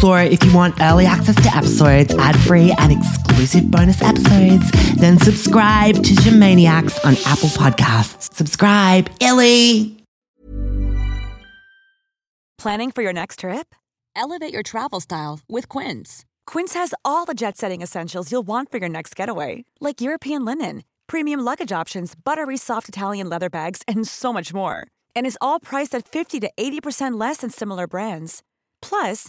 So if you want early access to episodes, ad-free and exclusive bonus episodes, then subscribe to Jamaniacs on Apple Podcasts. Subscribe, Illy. Planning for your next trip? Elevate your travel style with Quince. Quince has all the jet-setting essentials you'll want for your next getaway, like European linen, premium luggage options, buttery soft Italian leather bags, and so much more. And is all priced at 50 to 80% less than similar brands. Plus,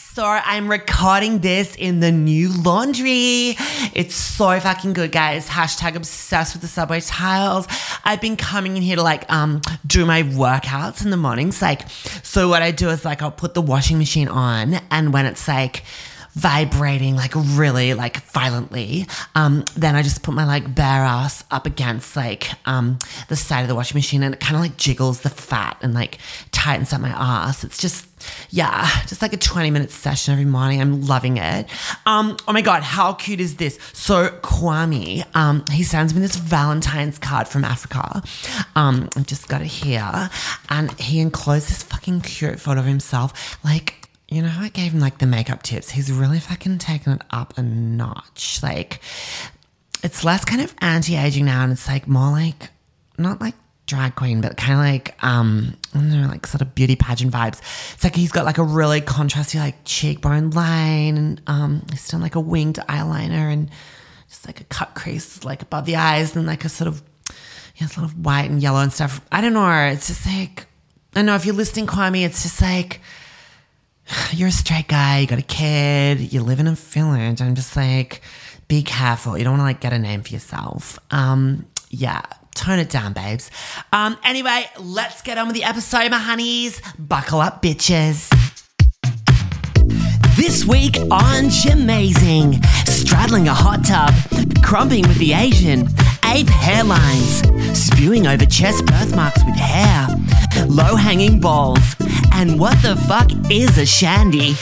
So I'm recording this in the new laundry. It's so fucking good, guys. Hashtag obsessed with the subway tiles. I've been coming in here to like um do my workouts in the mornings. Like, so what I do is like I'll put the washing machine on, and when it's like vibrating like really like violently um then i just put my like bare ass up against like um the side of the washing machine and it kind of like jiggles the fat and like tightens up my ass. It's just yeah just like a 20 minute session every morning. I'm loving it. Um oh my god how cute is this? So kwame um he sends me this valentine's card from africa. Um i've just got it here. And he enclosed this fucking cute photo of himself like you know how I gave him like the makeup tips? He's really fucking taken it up a notch. Like, it's less kind of anti aging now, and it's like more like, not like drag queen, but kind of like, um, I don't know, like sort of beauty pageant vibes. It's like he's got like a really contrasty, like cheekbone line, and um, he's done like a winged eyeliner and just like a cut crease like above the eyes, and like a sort of, yeah, a sort of white and yellow and stuff. I don't know. It's just like, I don't know if you're listening, Kwame, it's just like, you're a straight guy, you got a kid, you live in a village. I'm just like, be careful. You don't want to like get a name for yourself. Um, yeah, tone it down, babes. Um, anyway, let's get on with the episode, my honeys. Buckle up, bitches. This week on Jamazing, straddling a hot tub, crumping with the Asian, hairlines, spewing over chest birthmarks with hair, low hanging balls, and what the fuck is a shandy?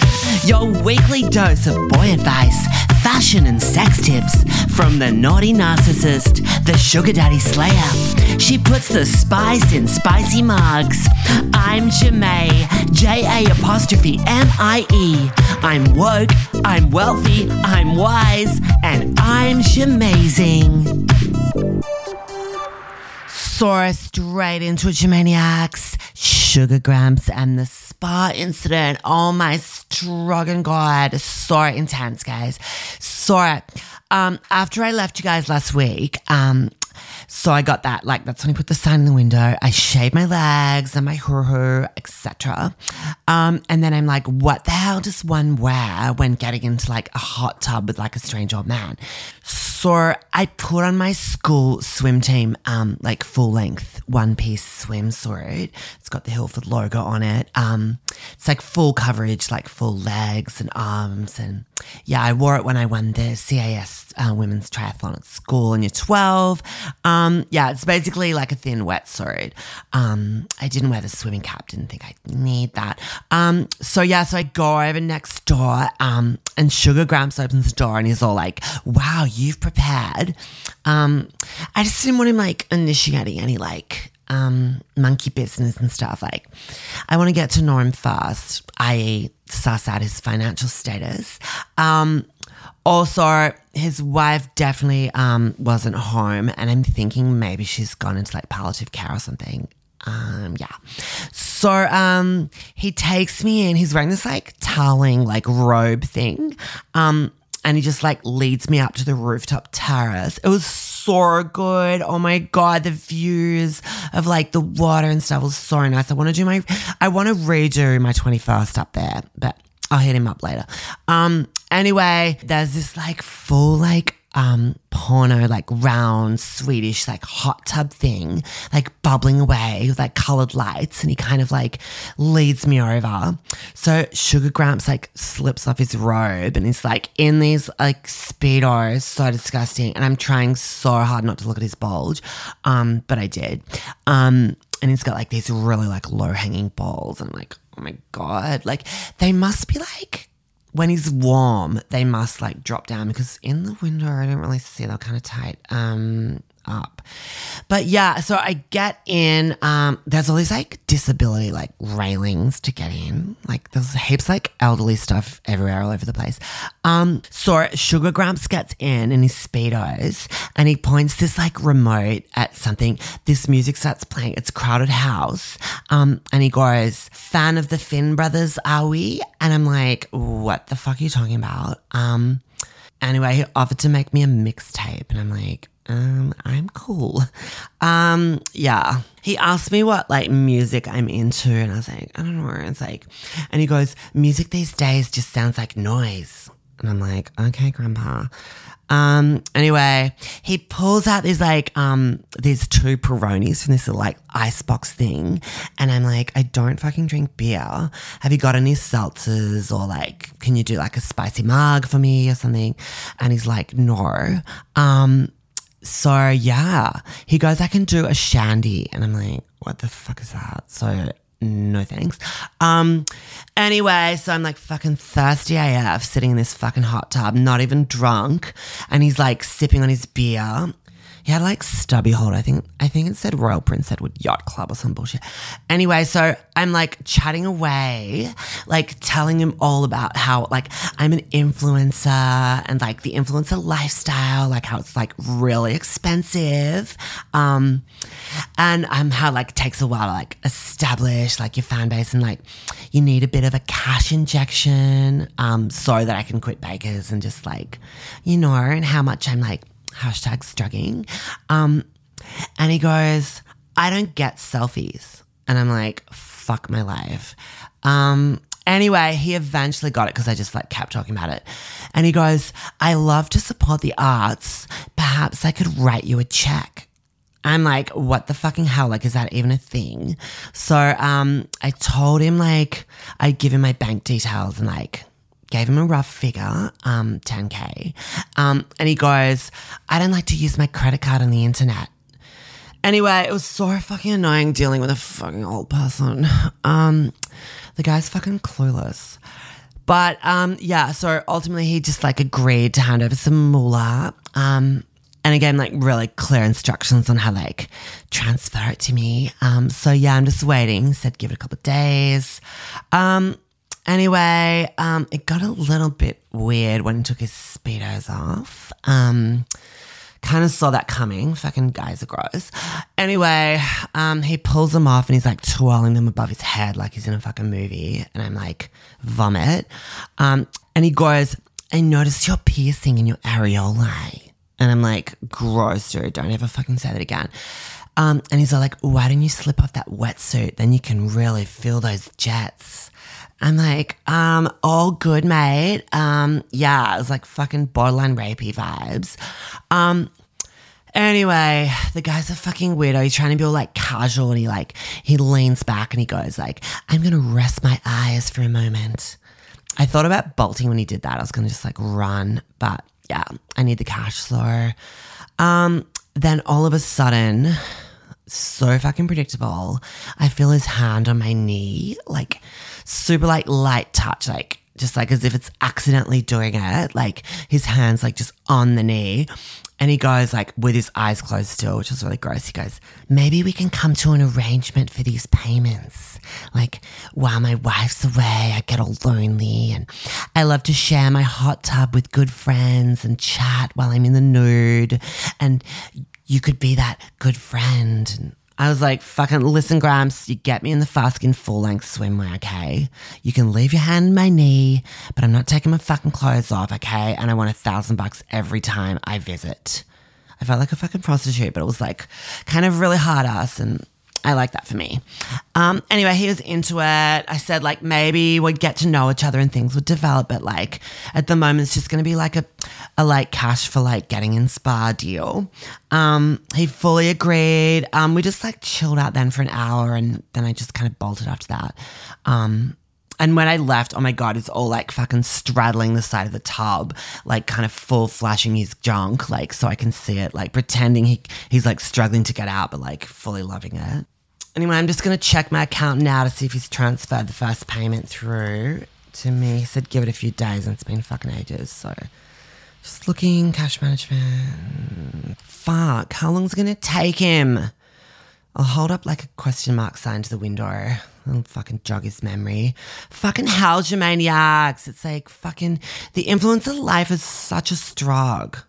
Your weekly dose of boy advice, fashion and sex tips from the naughty narcissist, the sugar daddy slayer. She puts the spice in spicy mugs. I'm Ja'mie, J A apostrophe M I E. I'm woke, I'm wealthy, I'm wise, and I'm Soar straight into it, Jamaniacs. Sugar Gramps and the spa incident. Oh my struggling god. So intense, guys. So um after I left you guys last week, um so I got that, like that's when I put the sign in the window. I shaved my legs and my hoo-hoo, etc. Um, and then I'm like, what the hell does one wear when getting into like a hot tub with like a strange old man? So I put on my school swim team, um, like full length one piece swimsuit. It's got the Hillford logo on it. Um, it's like full coverage, like full legs and arms. And yeah, I wore it when I won the CAS uh, women's triathlon at school in year 12. Um, yeah, it's basically like a thin wetsuit. Um, I didn't wear the swimming cap, didn't think I'd need that. Um, so yeah, so I go over next door, um, and Sugar Gramps opens the door and he's all like, wow, you've prepared. Um, I just didn't want him like initiating any like um, monkey business and stuff. Like, I want to get to know him first, i.e., suss out his financial status. Um, also, his wife definitely um, wasn't home, and I'm thinking maybe she's gone into like palliative care or something. Um, yeah. So um, he takes me in. He's wearing this like toweling like robe thing. Um, and he just like leads me up to the rooftop terrace. It was so good. Oh my god, the views of like the water and stuff was so nice. I want to do my I want to redo my 21st up there, but I'll hit him up later. Um anyway, there's this like full like um porno like round Swedish like hot tub thing like bubbling away with like colored lights and he kind of like leads me over. So Sugar Gramps like slips off his robe and he's like in these like speedos, so disgusting. And I'm trying so hard not to look at his bulge. Um, but I did. Um and he's got like these really like low hanging balls. And I'm like, oh my God. Like they must be like, when he's warm, they must like drop down because in the window, I don't really see they're kind of tight. Um, up. But yeah, so I get in. Um, there's all these like disability like railings to get in. Like there's heaps like elderly stuff everywhere, all over the place. Um, so Sugar Gramps gets in in his speedos and he points this like remote at something. This music starts playing. It's Crowded House. Um, and he goes, "Fan of the Finn brothers, are we?" And I'm like, "What the fuck are you talking about?" Um. Anyway, he offered to make me a mixtape, and I'm like, um, I'm cool. Um, yeah. He asked me what like music I'm into, and I was like, I don't know. It's like, and he goes, music these days just sounds like noise. And I'm like, okay, grandpa. Um, anyway, he pulls out these like um these two Peronis from this like icebox thing, and I'm like, I don't fucking drink beer. Have you got any seltzers or like, can you do like a spicy mug for me or something? And he's like, no. Um, so yeah, he goes, I can do a shandy. And I'm like, what the fuck is that? So no thanks. Um, anyway, so I'm like fucking thirsty AF sitting in this fucking hot tub, not even drunk. And he's like sipping on his beer. He had like stubby hold. I think I think it said Royal Prince Edward Yacht Club or some bullshit. Anyway, so I'm like chatting away, like telling him all about how like I'm an influencer and like the influencer lifestyle, like how it's like really expensive. Um and um how like takes a while to like establish like your fan base and like you need a bit of a cash injection um so that I can quit bakers and just like you know and how much I'm like hashtag struggling. Um, and he goes, I don't get selfies. And I'm like, fuck my life. Um, anyway, he eventually got it because I just like kept talking about it. And he goes, I love to support the arts. Perhaps I could write you a check. I'm like, what the fucking hell? Like, is that even a thing? So, um, I told him like I'd give him my bank details and like gave him a rough figure, um, 10K. Um, and he goes, I don't like to use my credit card on the internet. Anyway, it was so fucking annoying dealing with a fucking old person. Um, the guy's fucking clueless. But um, yeah, so ultimately he just like agreed to hand over some moolah. Um, and again, like really clear instructions on how like transfer it to me. Um, so yeah, I'm just waiting. Said give it a couple of days. Um, Anyway, um, it got a little bit weird when he took his speedos off. Um, kind of saw that coming. Fucking guys are gross. Anyway, um, he pulls them off and he's like twirling them above his head like he's in a fucking movie. And I'm like, vomit. Um, and he goes, I noticed your piercing in your areolae. And I'm like, gross, dude. Don't ever fucking say that again. Um, and he's like, why don't you slip off that wetsuit? Then you can really feel those jets. I'm like, um, all good, mate. Um, yeah, it was like fucking borderline rapey vibes. Um, anyway, the guy's a fucking weirdo. He's trying to be all like casual and he like, he leans back and he goes like, I'm gonna rest my eyes for a moment. I thought about bolting when he did that. I was gonna just like run, but yeah, I need the cash flow. Um, then all of a sudden, so fucking predictable. I feel his hand on my knee, like super like light touch, like just like as if it's accidentally doing it. Like his hands like just on the knee. And he goes like with his eyes closed still, which is really gross. He goes, maybe we can come to an arrangement for these payments. Like while my wife's away, I get all lonely and I love to share my hot tub with good friends and chat while I'm in the nude. And you could be that good friend. And I was like, fucking listen, Gramps, you get me in the Fastskin full length swimwear, okay? You can leave your hand on my knee, but I'm not taking my fucking clothes off, okay? And I want a thousand bucks every time I visit. I felt like a fucking prostitute, but it was like kind of really hard ass and I like that for me. Um, anyway, he was into it. I said like maybe we'd get to know each other and things would develop, but like at the moment it's just gonna be like a, a like cash for like getting in spa deal. Um, he fully agreed. Um, we just like chilled out then for an hour and then I just kind of bolted after that. Um, and when I left, oh my God, it's all like fucking straddling the side of the tub, like kind of full flashing his junk, like so I can see it, like pretending he he's like struggling to get out, but like fully loving it. anyway, I'm just going to check my account now to see if he's transferred the first payment through to me. He said give it a few days and it's been fucking ages. So just looking, cash management. Fuck, how long's it going to take him? I'll hold up like a question mark sign to the window. I'll fucking jog his memory. Fucking hell, Jamaniacs. It's like fucking the influence of life is such a strug.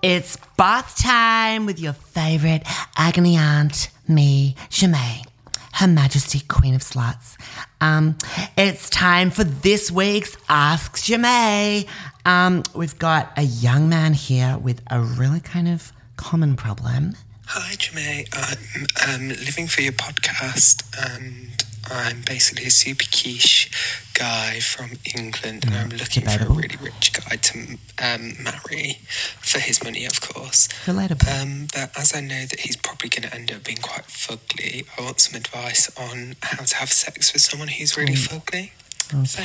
It's bath time with your favorite agony aunt, me, Ja'mie, Her Majesty Queen of Sluts. Um, it's time for this week's Ask Ja'mie. Um, we've got a young man here with a really kind of common problem. Hi, Ja'mie. I'm um, living for your podcast, and I'm basically a super quiche guy from England, and I'm looking for a really rich guy to um, marry for his money, of course. Relatable. Um, but as I know that he's probably going to end up being quite fugly, I want some advice on how to have sex with someone who's really fugly. Thanks.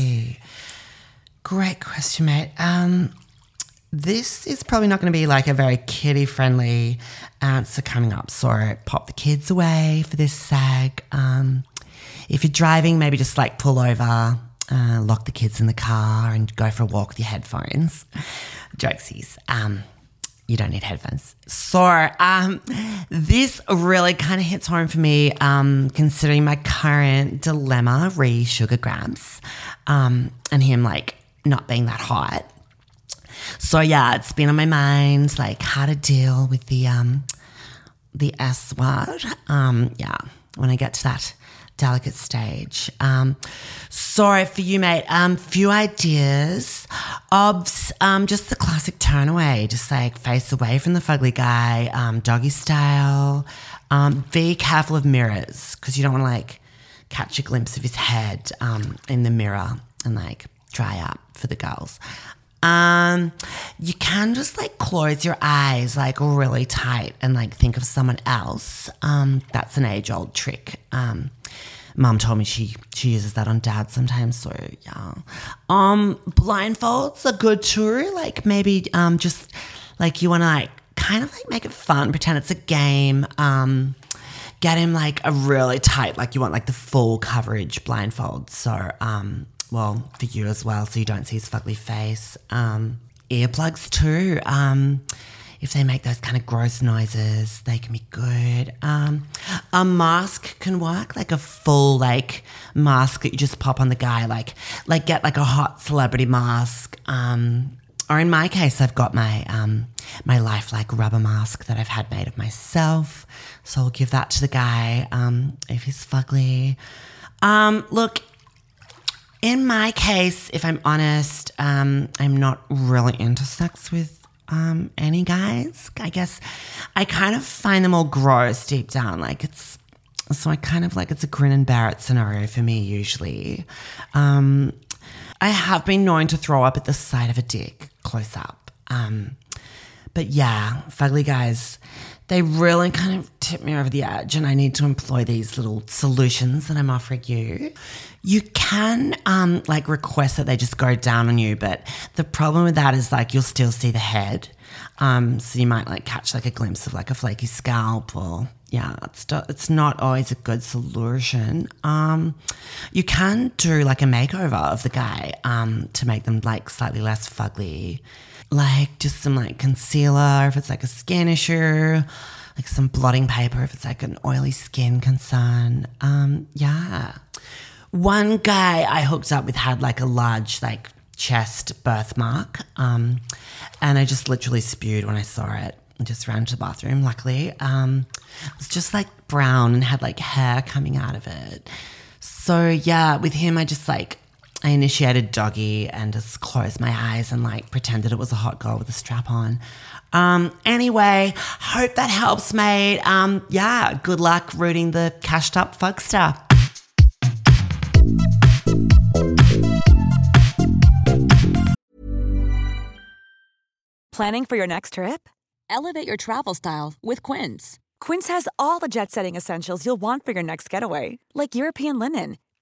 Okay. Great question, mate. Um, this is probably not going to be like a very kiddie friendly answer coming up. So pop the kids away for this sag. Um, if you're driving, maybe just like pull over, uh, lock the kids in the car, and go for a walk with your headphones. Jokesies. Um, you don't need headphones. So, um, this really kind of hits home for me, um, considering my current dilemma re Sugar Gramps, um, and him like not being that hot. So yeah, it's been on my mind, like how to deal with the um, the S word. Um, yeah, when I get to that delicate stage. Um, sorry for you, mate. Um, few ideas. Obs, um, just the classic turn away, just like face away from the fugly guy, um, doggy style. Um, be careful of mirrors because you don't want to like catch a glimpse of his head um, in the mirror and like dry up for the girls. Um, you can just like close your eyes like really tight and like think of someone else. Um, that's an age old trick. Um, mom told me she she uses that on dad sometimes. So yeah. Um, blindfolds are good too. Like maybe um just like you want to like kind of like make it fun, pretend it's a game. Um, get him like a really tight, like you want like the full coverage blindfold. So, um, well, for you as well, so you don't see his fugly face. Um, earplugs too. Um, if they make those kind of gross noises, they can be good. Um, a mask can work, like a full like mask that you just pop on the guy, like like get like a hot celebrity mask. Um, or in my case, I've got my um, my lifelike rubber mask that I've had made of myself. So I'll give that to the guy um, if he's fugly. Um, look, in my case, if I'm honest, um, I'm not really into sex with um, any guys. I guess I kind of find them all gross deep down. Like it's so I kind of like it's a grin and bear it scenario for me usually. Um, I have been known to throw up at the sight of a dick close up. Um, but yeah, fugly guys, they really kind of tip me over the edge, and I need to employ these little solutions that I'm offering you. You can um, like request that they just go down on you, but the problem with that is like you'll still see the head. Um, so you might like catch like a glimpse of like a flaky scalp or yeah, it's it's not always a good solution. Um, you can do like a makeover of the guy um, to make them like slightly less fugly, like just some like concealer if it's like a skin issue, like some blotting paper if it's like an oily skin concern. Um, yeah, one guy I hooked up with had like a large like chest birthmark, um, and I just literally spewed when I saw it. I just ran to the bathroom. Luckily, um, it was just like brown and had like hair coming out of it. So yeah, with him, I just like I initiated doggy and just closed my eyes and like pretended it was a hot girl with a strap on. Um, anyway, hope that helps, mate. Um, yeah, good luck rooting the cashed up fugster. Planning for your next trip? Elevate your travel style with Quince. Quince has all the jet setting essentials you'll want for your next getaway, like European linen,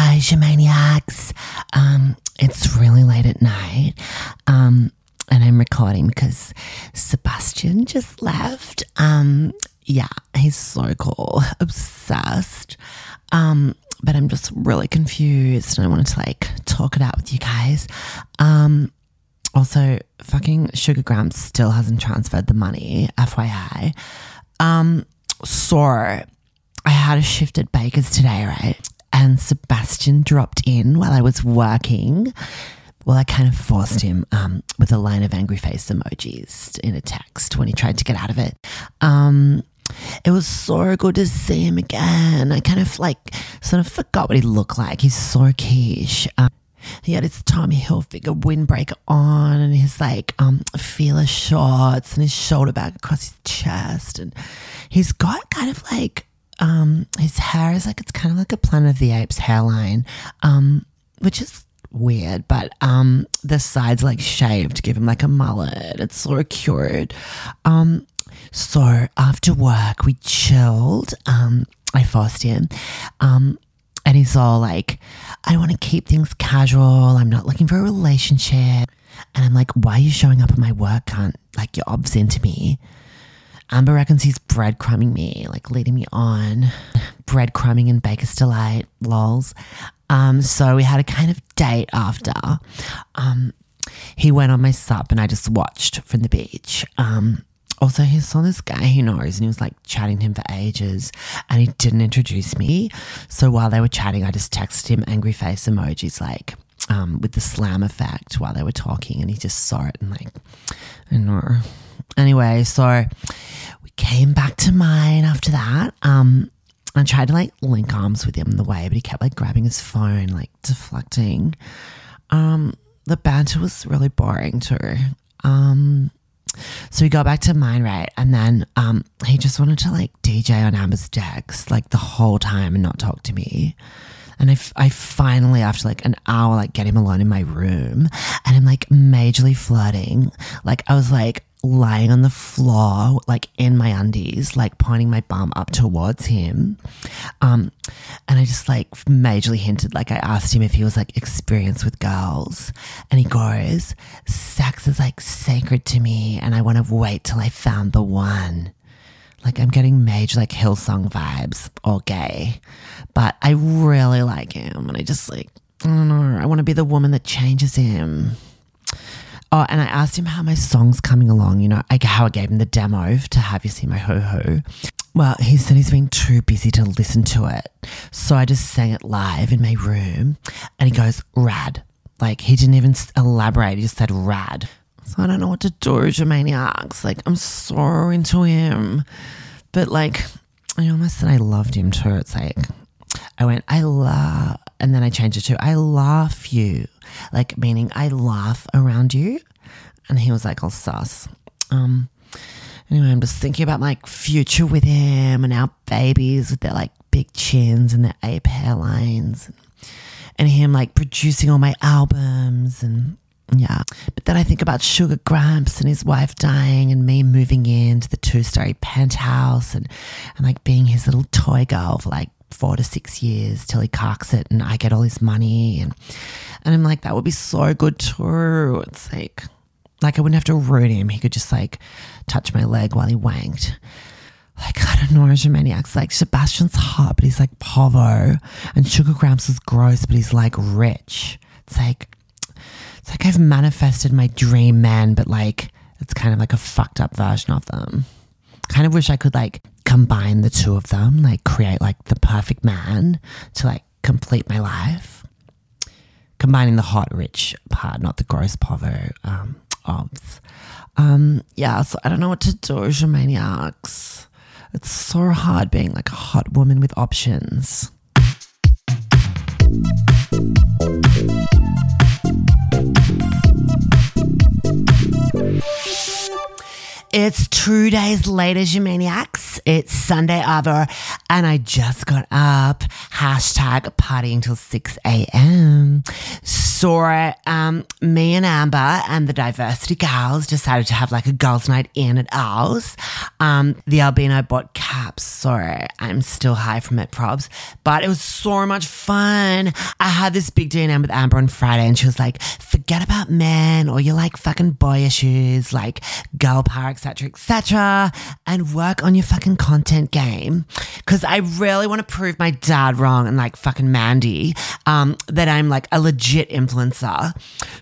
Hi, Jamaniacs. Um, it's really late at night. Um, and I'm recording because Sebastian just left. Um, yeah, he's so cool, obsessed. Um, but I'm just really confused and I wanted to like talk it out with you guys. Um, also, fucking Sugar Gramps still hasn't transferred the money, FYI. Um, so I had a shift at Baker's today, right? And Sebastian dropped in while I was working. Well, I kind of forced him um, with a line of angry face emojis in a text when he tried to get out of it. Um, it was so good to see him again. I kind of like sort of forgot what he looked like. He's so quiche. Um, he had his Tommy Hilfiger windbreaker on and his like um feeler shorts and his shoulder bag across his chest and he's got kind of like um his hair is like it's kind of like a Planet of the Apes hairline um which is weird but um the sides like shaved give him like a mullet it's sort of cured um so after work we chilled um I forced him um and he's all like, I want to keep things casual. I'm not looking for a relationship. And I'm like, why are you showing up at my work, cunt? Like, you're obs into me. Amber reckons he's breadcrumbing me, like leading me on. Breadcrumbing and Baker's Delight, lols. Um, so we had a kind of date after. Um, he went on my sup and I just watched from the beach. Um, also, he saw this guy he knows and he was like chatting to him for ages and he didn't introduce me. So while they were chatting, I just texted him angry face emojis like um, with the slam effect while they were talking and he just saw it and like, I know. Anyway, so we came back to mine after that. Um, I tried to like link arms with him in the way, but he kept like grabbing his phone, like deflecting. Um, the banter was really boring too. Um, so we got back to mine, right? And then um, he just wanted to like DJ on Amber's decks like the whole time and not talk to me. And I, f- I finally, after like an hour, like get him alone in my room and I'm like majorly flirting. Like I was like lying on the floor, like in my undies, like pointing my bum up towards him. Um, and I just like majorly hinted, like I asked him if he was like experienced with girls. And he goes, sex is like sacred to me and I want to wait till I found the one. Like I'm getting major like Hillsong vibes, or gay. But I really like him and I just like, I don't know, I want to be the woman that changes him. Oh, and I asked him how my song's coming along, you know, like how I gave him the demo to have you see my ho ho. Well, he said he's been too busy to listen to it. So I just sang it live in my room and he goes, rad. Like he didn't even elaborate, he just said rad. So I don't know what to do, Jamaniacs. Like I'm so into him. But like, I almost said I loved him too. It's like, I went, I love, and then I changed it to, I laugh you. Like, meaning I laugh around you. And he was like, all sus. Um, anyway, I'm just thinking about my future with him and our babies with their like big chins and their ape hairlines. And him like producing all my albums and yeah. But then I think about Sugar Gramps and his wife dying and me moving into the two story penthouse and, and like being his little toy girl for like four to six years till he cocks it and I get all his money and and I'm like, that would be so good too. It's like like I wouldn't have to ruin him. He could just like touch my leg while he wanked. Like, I don't know, as a maniacs. Like, Sebastian's hot, but he's like povo. And Sugar Gramps is gross, but he's like rich. It's like, it's like I've manifested my dream man, but like, it's kind of like a fucked up version of them. Kind of wish I could like combine the two of them, like create like the perfect man to like complete my life. Combining the hot rich part, not the gross povo um, obs. Um, yeah, so I don't know what to do, maniacs. It's so hard being like a hot woman with options. It's two days later, you maniacs. It's Sunday Arvo, and I just got up. Hashtag partying till 6 a.m. um, me and Amber and the diversity gals decided to have like a girls' night in at ours. Um, the albino bought caps. Sorry, I'm still high from it, probs, but it was so much fun. I had this big D&M with Amber on Friday, and she was like, forget about men or your like fucking boy issues, like girl power, etc., etc., and work on your fucking content game. Because I really want to prove my dad wrong and like fucking Mandy um, that I'm like a legit influencer.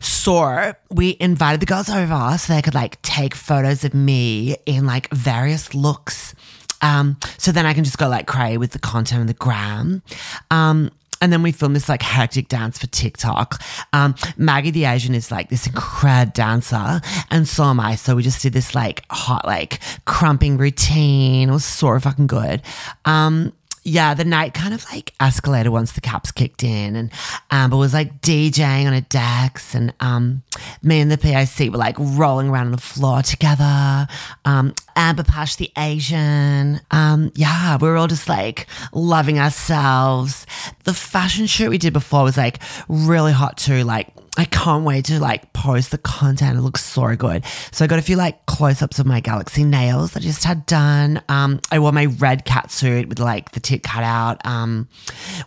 So we invited the girls over so they could like take photos of me in like various looks. Um, so then I can just go like cray with the content of the gram. Um, and then we filmed this like hectic dance for TikTok. Um, Maggie the Asian is like this incredible dancer, and so am I. So we just did this like hot like crumping routine. It was so fucking good. Um, yeah, the night kind of like escalated once the caps kicked in, and Amber was like DJing on a decks, and um, me and the PIC were like rolling around on the floor together. Um, Amber Pash, the Asian, um, yeah, we are all just like loving ourselves. The fashion shoot we did before was like really hot too, like I can't wait to like post the content. It looks so good. So I got a few like close ups of my galaxy nails that I just had done. Um, I wore my red cat suit with like the tit cut out, um,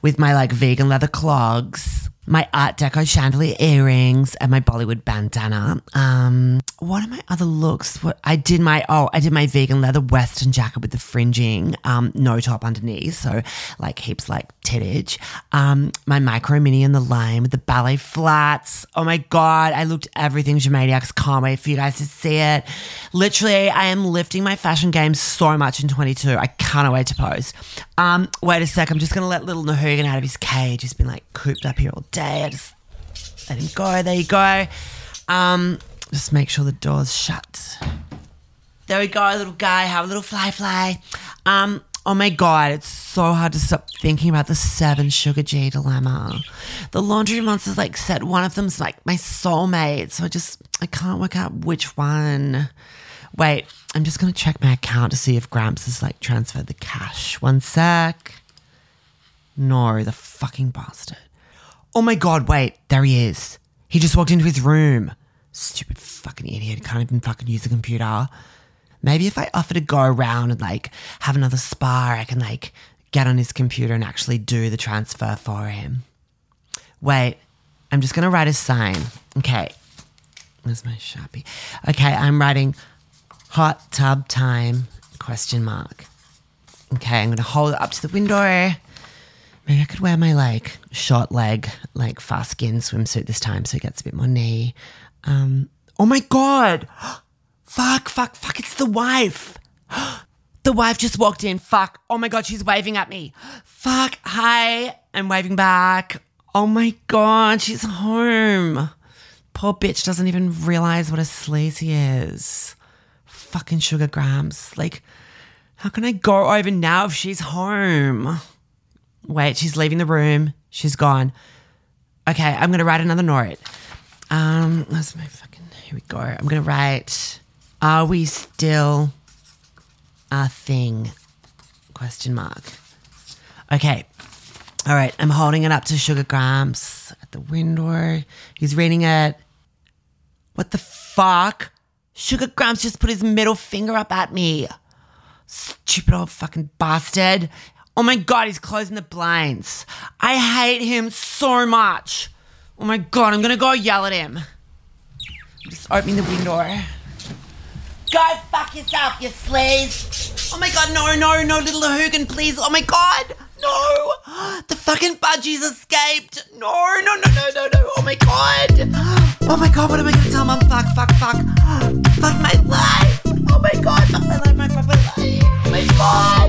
with my like vegan leather clogs my Art Deco chandelier earrings and my Bollywood bandana. Um, what are my other looks? What I did my oh, I did my vegan leather western jacket with the fringing, um, no top underneath, so like heaps like tittage. Um, my micro mini in the lime with the ballet flats. Oh my god, I looked everything Jamaniacs. Can't wait for you guys to see it. Literally, I am lifting my fashion game so much in 22. I can't wait to post. Um, wait a sec, I'm just gonna let little Nahugan out of his cage. He's been like cooped up here all day. I just let him go. There you go. Um, just make sure the door's shut. There we go, little guy. Have a little fly fly. Um, oh my god, it's so hard to stop thinking about the seven sugar G dilemma. The laundry monsters like said one of them's like my soulmate, so I just I can't work out which one. Wait, I'm just gonna check my account to see if Gramps has like transferred the cash. One sec. No, the fucking bastard. Oh my god, wait, there he is. He just walked into his room. Stupid fucking idiot, can't even fucking use the computer. Maybe if I offer to go around and like have another spa, I can like get on his computer and actually do the transfer for him. Wait, I'm just gonna write a sign. Okay. Where's my Sharpie? Okay, I'm writing hot tub time question mark. Okay, I'm gonna hold it up to the window. Maybe I could wear my like short leg, like fast skin swimsuit this time so it gets a bit more knee. Um, oh my god! fuck, fuck, fuck, it's the wife! the wife just walked in. Fuck. Oh my god, she's waving at me. Fuck, hi. I'm waving back. Oh my god, she's home. Poor bitch doesn't even realize what a sleazy is. Fucking Sugar Gramps. Like, how can I go over now if she's home? Wait, she's leaving the room. She's gone. Okay, I'm gonna write another note. Um, that's my fucking. Here we go. I'm gonna write. Are we still a thing? Question mark. Okay. All right. I'm holding it up to Sugar Gramps at the window. He's reading it. What the fuck? Sugar Gramps just put his middle finger up at me. Stupid old fucking bastard. Oh my God, he's closing the blinds. I hate him so much. Oh my God, I'm gonna go yell at him. I'm just opening the window. Go fuck yourself, you sleaze. Oh my God, no, no, no, little Hoogan, please. Oh my God, no. The fucking budgies escaped. No, no, no, no, no, no. Oh my God. Oh my God, what am I gonna tell mom? Fuck, fuck, fuck. Fuck my life. Oh my God, fuck my life, my fuck my life. Oh my God.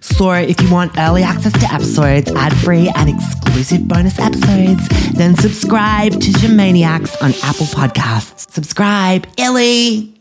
So if you want early access to episodes, ad-free and exclusive bonus episodes, then subscribe to Jamaniacs on Apple Podcasts. Subscribe, Illy!